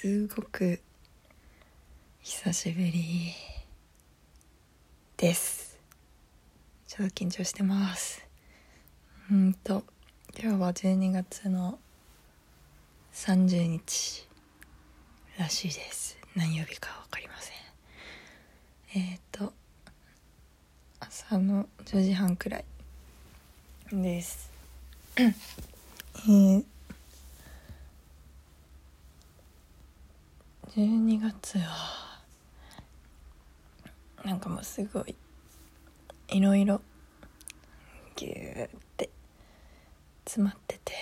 すごく久しぶりです。ちょっと緊張してます。うんと今日は12月の30日らしいです。何曜日か分かりません。えっ、ー、と朝の10時半くらいです。えー12月はなんかもうすごいいろいろギューって詰まってて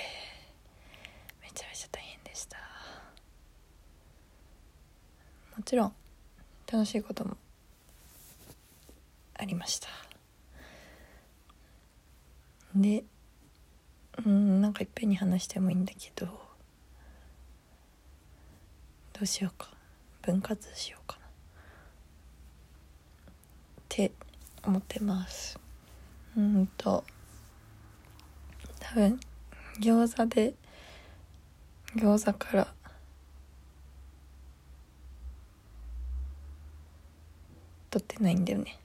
めちゃめちゃ大変でした。もちろん楽しいこともありました。でうんなんかいっぺんに話してもいいんだけどどうしようか。分割しようかな。って思ってます。うんと。多分餃子で餃子から取ってないんだよね。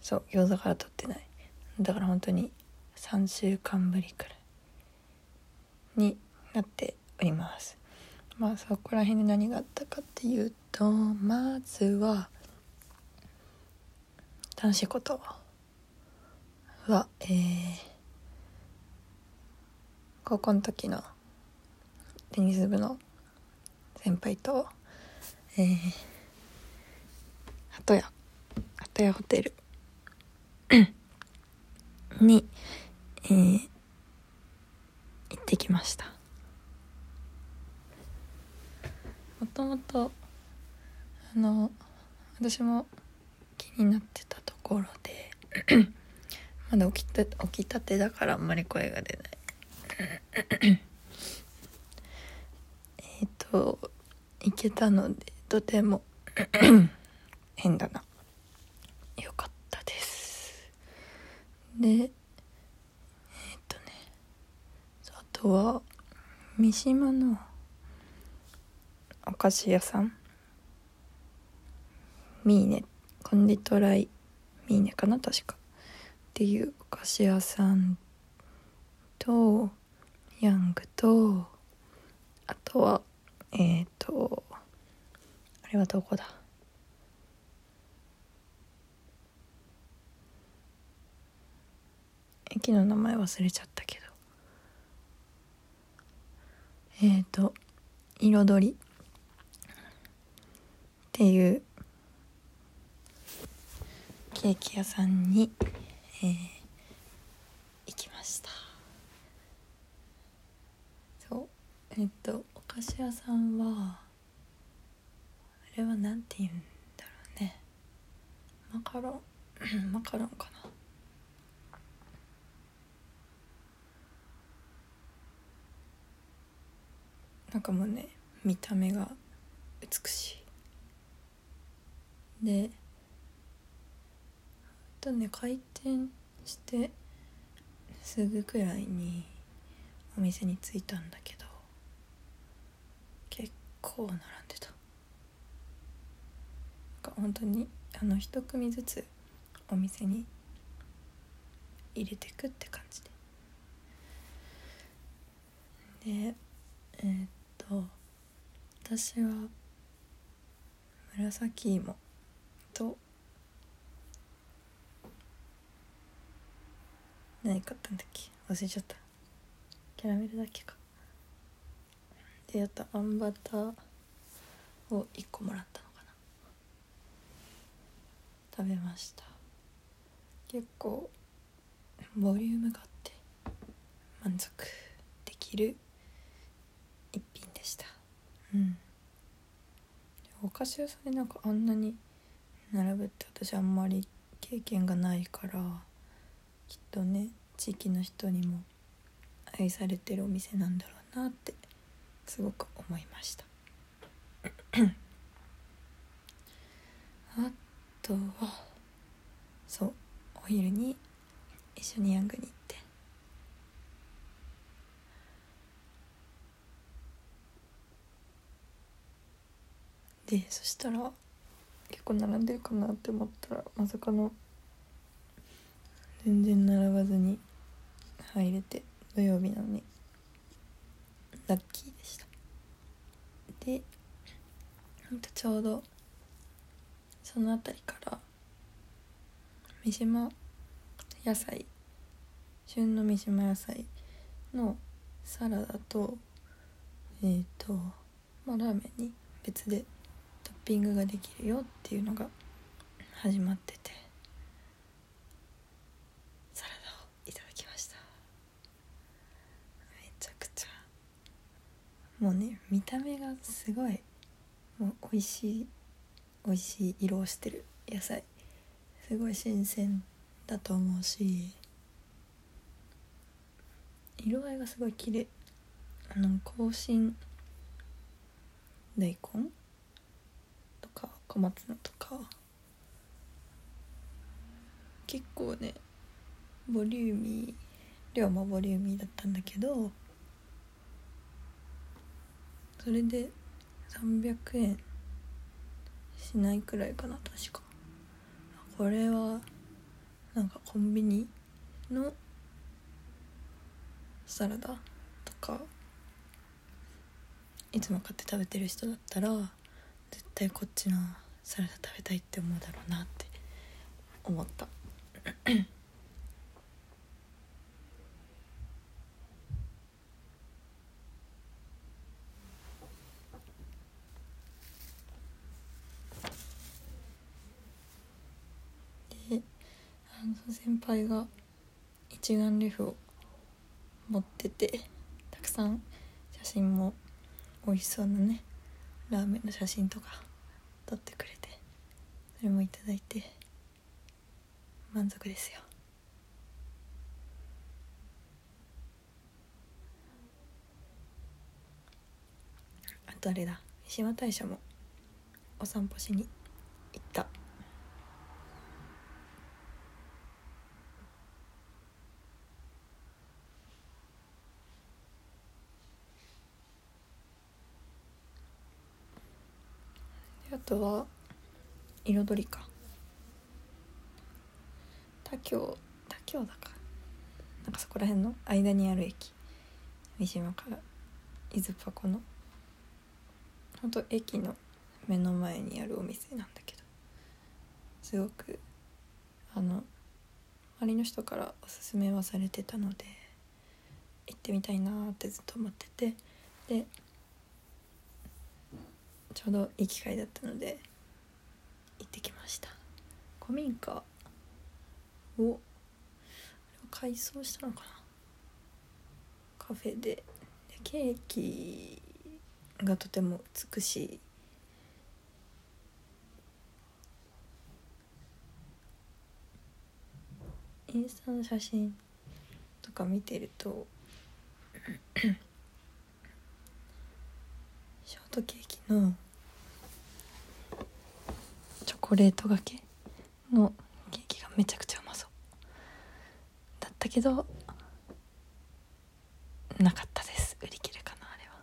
そう餃子から取ってない。だから本当に3週間ぶりくらいになっております。まあそこら辺で何があったかっていうとまずは楽しいことはえー、高校の時のテニス部の先輩とえー、鳩屋鳩屋ホテル。に、えー、行ってきました。もともとあの私も気になってたところで まだ起きた起きたてだからあんまり声が出ない。えっと行けたのでとても 変だな。よかったです。でえっとねあとは三島のお菓子屋さん。ミーネ。コンディトライミーネかな確か。っていうお菓子屋さんとヤングとあとはえっ、ー、とあれはどこだ？駅の名前忘れちゃったけど。えっ、ー、と彩り。っていうケーキ屋さんに、えー、行きました。そうえっとお菓子屋さんはあれは何て言うんだろうね。マカロン マカロンかな。なんかもうね見た目が美しい。でとね開店してすぐくらいにお店に着いたんだけど結構並んでた。なんか本当にあの一組ずつお店に入れてくって感じで。でえー、っと私は紫芋と何買ったんだっけ？忘れちゃった。キャラメルだけか。であとあんバターを1個もらったのかな。食べました。結構ボリュームがあって満足できる一品でした。うん。お菓子屋さんでなんかあんなに並ぶって私あんまり経験がないからきっとね地域の人にも愛されてるお店なんだろうなってすごく思いました。あとはそうお昼に一緒にヤングに行って。でそしたら結構並んでるかなって思ったらまさかの全然並ばずに入れて土曜日なのに。ラッキーでした。でほんとちょうどその辺りから三島野菜旬の三島野菜のサラダとえっ、ー、とまあラーメンに別でトッピングができるよっていうのが始まっててサラダをいただきましためちゃくちゃもうね見た目がすごいもう美味しい美味しい色をしてる野菜。すごい新鮮だと思うし色合いがすごい綺麗。あの香辛大根？とか小松菜とか。結構ねボリューミー量もボリューミーだったんだけどそれで300円しないくらいかな確か。これはなんかコンビニのサラダとかいつも買って食べてる人だったら絶対こっちのサラダ食べたいって思うだろうなって思ったであの先輩が一眼レフを持っててたくさん写真も美味しそうなねラーメンの写真とか撮ってくれてそれもいただいて満足ですよ。あとあれだ三島大社もお散歩しに行ったあとは彩りか。他京他京だか。なんかそこら辺の間にある駅。三島から伊豆パコの。ほんと駅の目の前にあるお店なんだけど。すごくあの周りの人からおすすめはされてたので行ってみたいなってずっと思ってて。でちょうどいい機会だったので行ってきました。古民家を改装したのかな？カフェでケーキがとても美しい。インスタの写真とか見てると ショートケーキのコレートがけ？のケーキがめちゃくちゃうまそう。だったけどなかったです売り切れかなあれは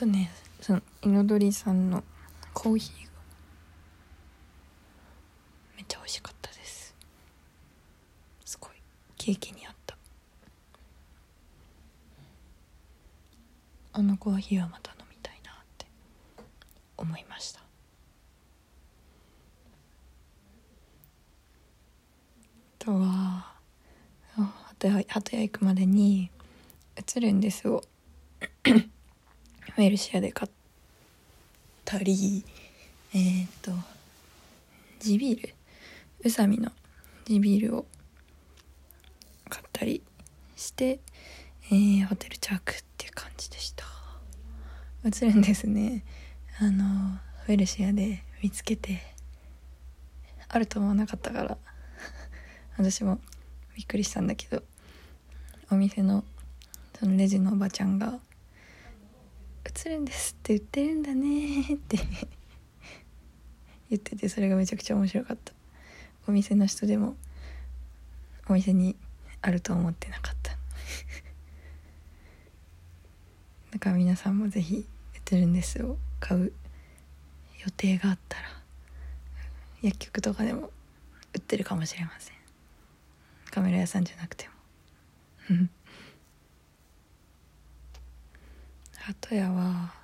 とねその彩りさんのコーヒーがめっちゃ美味しかったです。すごいケーキにあった。あのコーヒーはまた飲みたいなって思いました。あとは鳩屋行くまでに映るんですをメルシアで買ったりえっ、と地ビール宇佐美の地ビールを買ったりして、えー、ホテルチャークっていう感じでした。映るんですね。あのウェルシアで見つけてあると思わなかったから私もびっくりしたんだけどお店のそのレジのおばちゃんが「映るんです」って言ってるんだねって言っててそれがめちゃくちゃ面白かった。お店の人でもお店にあると思ってなかった。だから皆さんも是非「映るんです」を買う予定があったら薬局とかでも売ってるかもしれません。カメラ屋さんじゃなくても。鳩屋は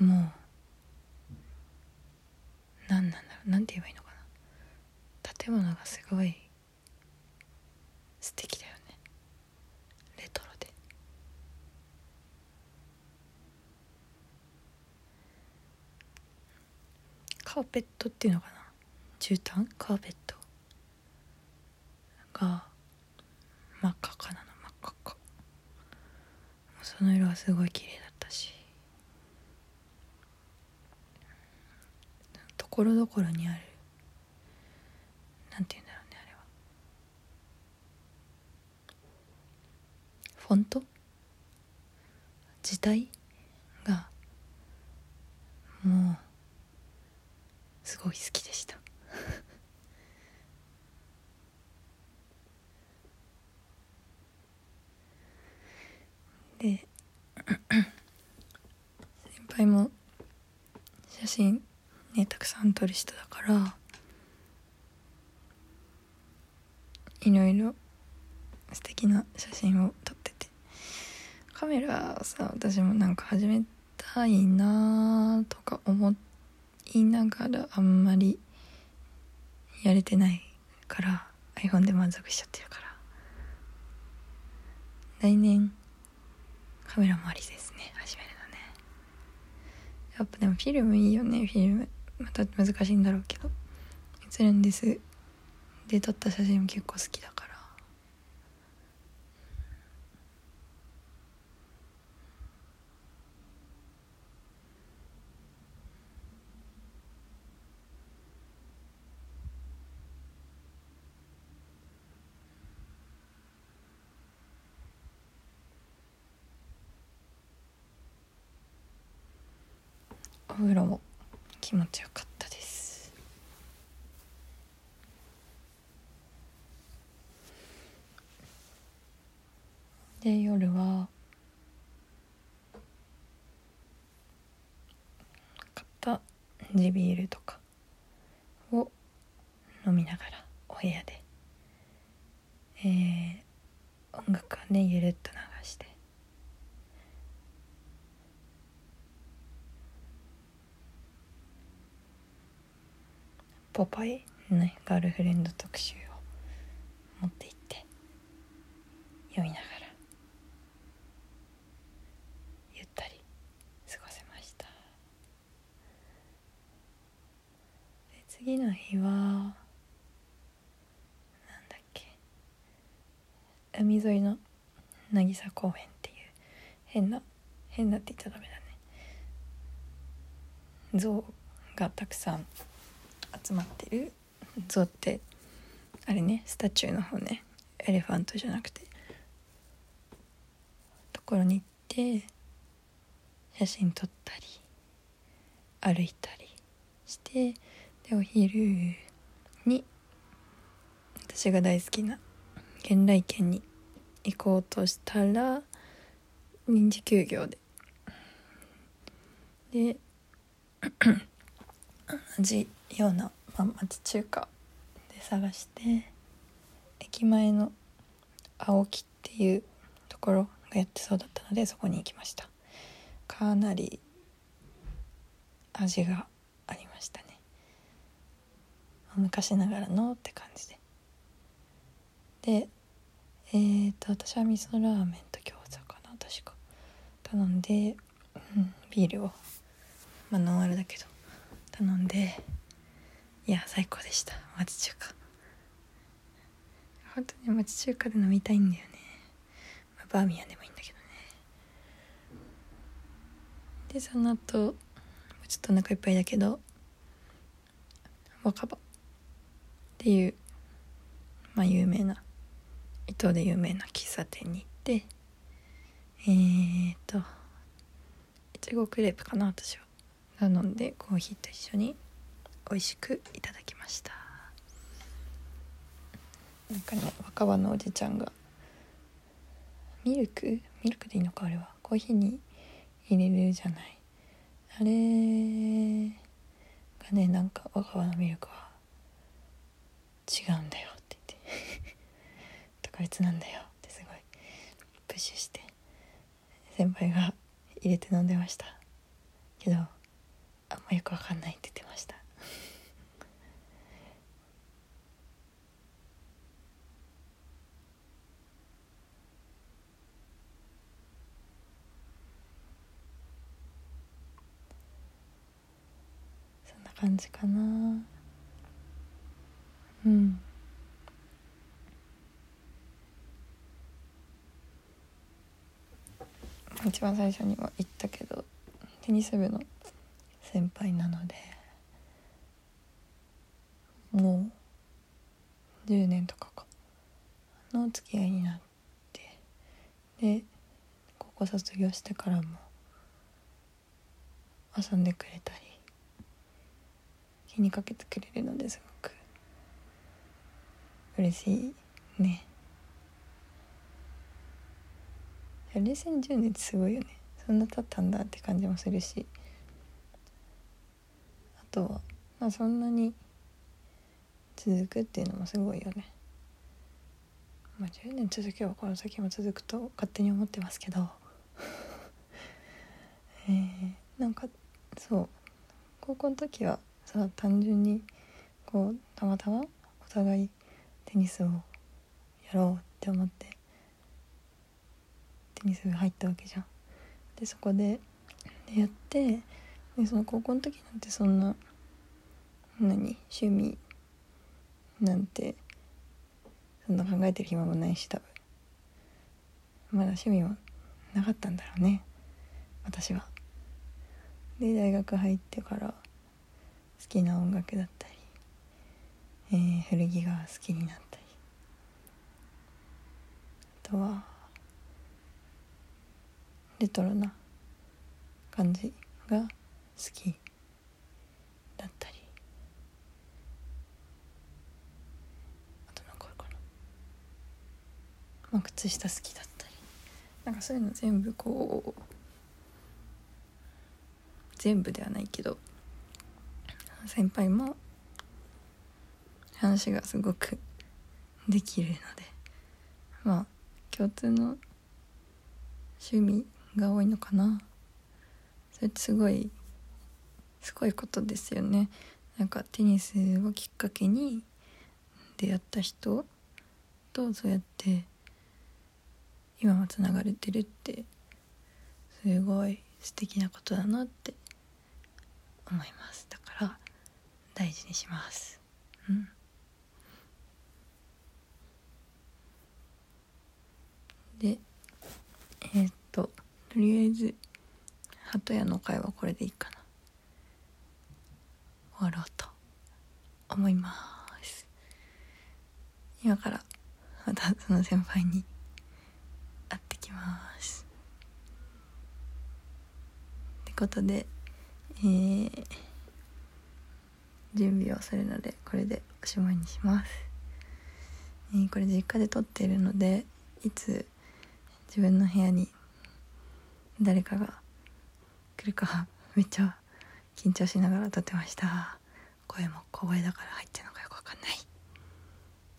もう何なんだろう何て言えばいいのかな。建物がすごい素敵だよね。レトロで。カーペットっていうのかな。絨毯？カーペットが真っ赤かな。その色はすごい綺麗だったし。ところどころにある。なんて言うんだろうねあれは。フォント？字体がもうすごい好きでした。で先輩も写真ねたくさん撮る人だからいろいろ素敵な写真を撮ってて。カメラさ私もなんか始めたいなとか思いながらあんまりやれてないから iPhone で満足しちゃってるから。来年カメラもありですね。始めるのね。やっぱでもフィルムいいよね。フィルム。また難しいんだろうけど。映るんです。で撮った写真も結構好きだから。お風呂も気持ちよかったです。で夜は買った地ビールとかを飲みながらお部屋で。えー、音楽をねゆるっと流してポパイねガールフレンド特集を持って行って読みながらゆったり過ごせました。で次の日はなんだっけ？海沿いの渚公園っていう変な変なって言っちゃダメだね。象がたくさん集まってる像ってあれねスタチューの方ねエレファントじゃなくてところに行って写真撮ったり歩いたりしてでお昼に私が大好きな源来県に行こうとしたら臨時休業で。で同じような、まあ、町中華で探して駅前の青木っていうところがやってそうだったのでそこに行きました。かなり味がありましたね。昔ながらのって感じで。でえー、と私は味噌ラーメンと餃子かな確か。頼んで、うん、ビールをまあノンアルだけど頼んでいや最高でした。町中華。本当に町中華で飲みたいんだよね、まあ、バーミヤンでもいいんだけどね。でその後ちょっとお腹いっぱいだけど若葉っていうまあ有名な伊東で有名な喫茶店に行ってえー、っといちごクレープかな私は。頼んでコーヒーと一緒に。美味しくいただきました。なんかね若葉のおじちゃんがミルク？ミルクでいいのかあれは。コーヒーに入れるじゃない。あれがねなんか若葉のミルクは違うんだよって言って。特別なんだよってすごいプッシュして先輩が入れて飲んでました。けどあんまよくわかんないって言ってました。感じかな。うん。一番最初には言ったけどテニス部の先輩なのでもう10年とかかの付き合いになってで高校卒業してからも遊んでくれたり。気にかけてくれるのですごく嬉しいね。冷戦10年ってすごいよね。そんな経ったんだって感じもするし。あとは、まあ、そんなに続くっていうのもすごいよね。まあ10年続けばこの先も続くと勝手に思ってますけど。えー、なんかそう。高校の時はさ単純にこうたまたまお互いテニスをやろうって思ってテニス部入ったわけじゃん。でそこでやってでその高校の時なんてそんな何趣味なんてそんな考えてる暇もないし多分まだ趣味もなかったんだろうね私は。で大学入ってから好きな音楽だったり、えー、古着が好きになったり。あとはレトロな感じが好きだったり。あと何かあるかな、まあ、靴下好きだったり。なんかそういうの全部こう全部ではないけど。先輩も話がすごくできるのでまあ共通の趣味が多いのかな。それってすごいすごいことですよね。なんかテニスをきっかけに出会った人とそうやって今もつながれてるってすごい素敵なことだなって思います。だから大事にします。うん。でえー、っととりあえず鳩屋の会はこれでいいかな。終わろうと思います。今からまたその先輩に会ってきます。ってことでえー、準備をするのでこれでおしまいにします、えー、これ実家で撮っているのでいつ自分の部屋に誰かが来るかめっちゃ緊張しながら撮ってました。声も小声だから入ってるのかよくわかんない。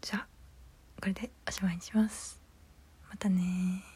じゃあこれでおしまいにします。またね